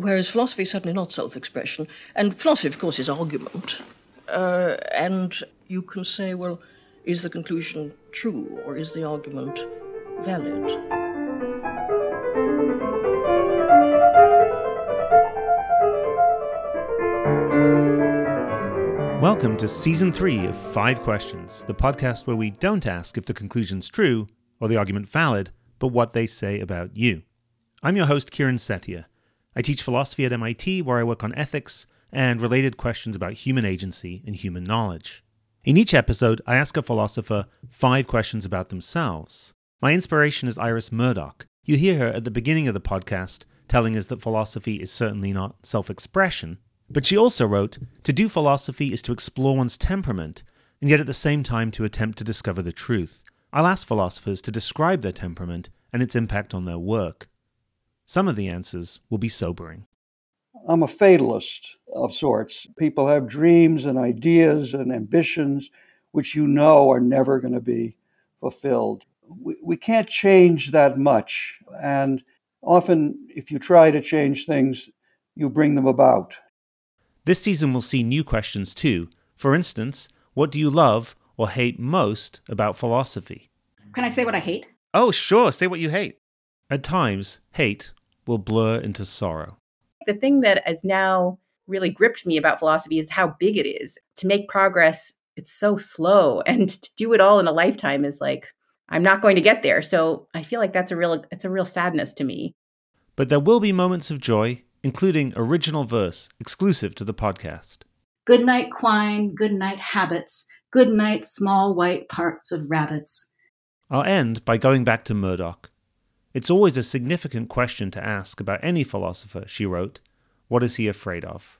whereas philosophy is certainly not self expression. And philosophy, of course, is argument. Uh, and you can say, well, is the conclusion true or is the argument valid? Welcome to season three of Five Questions, the podcast where we don't ask if the conclusion's true or the argument valid, but what they say about you. I'm your host, Kieran Setiya. I teach philosophy at MIT, where I work on ethics and related questions about human agency and human knowledge. In each episode, I ask a philosopher five questions about themselves. My inspiration is Iris Murdoch. You hear her at the beginning of the podcast telling us that philosophy is certainly not self expression, but she also wrote To do philosophy is to explore one's temperament, and yet at the same time to attempt to discover the truth. I'll ask philosophers to describe their temperament and its impact on their work. Some of the answers will be sobering. I'm a fatalist of sorts. People have dreams and ideas and ambitions which you know are never going to be fulfilled. We, we can't change that much. And often, if you try to change things, you bring them about. This season will see new questions too. For instance, what do you love or hate most about philosophy? Can I say what I hate? Oh, sure. Say what you hate. At times, hate will blur into sorrow. The thing that has now really gripped me about philosophy is how big it is. To make progress, it's so slow, and to do it all in a lifetime is like I'm not going to get there. So I feel like that's a real it's a real sadness to me. But there will be moments of joy, including original verse exclusive to the podcast. Good night, Quine. Good night, habits. Good night, small white parts of rabbits. I'll end by going back to Murdoch it's always a significant question to ask about any philosopher, she wrote. What is he afraid of?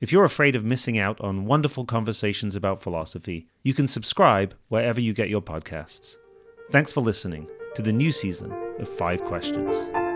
If you're afraid of missing out on wonderful conversations about philosophy, you can subscribe wherever you get your podcasts. Thanks for listening to the new season of Five Questions.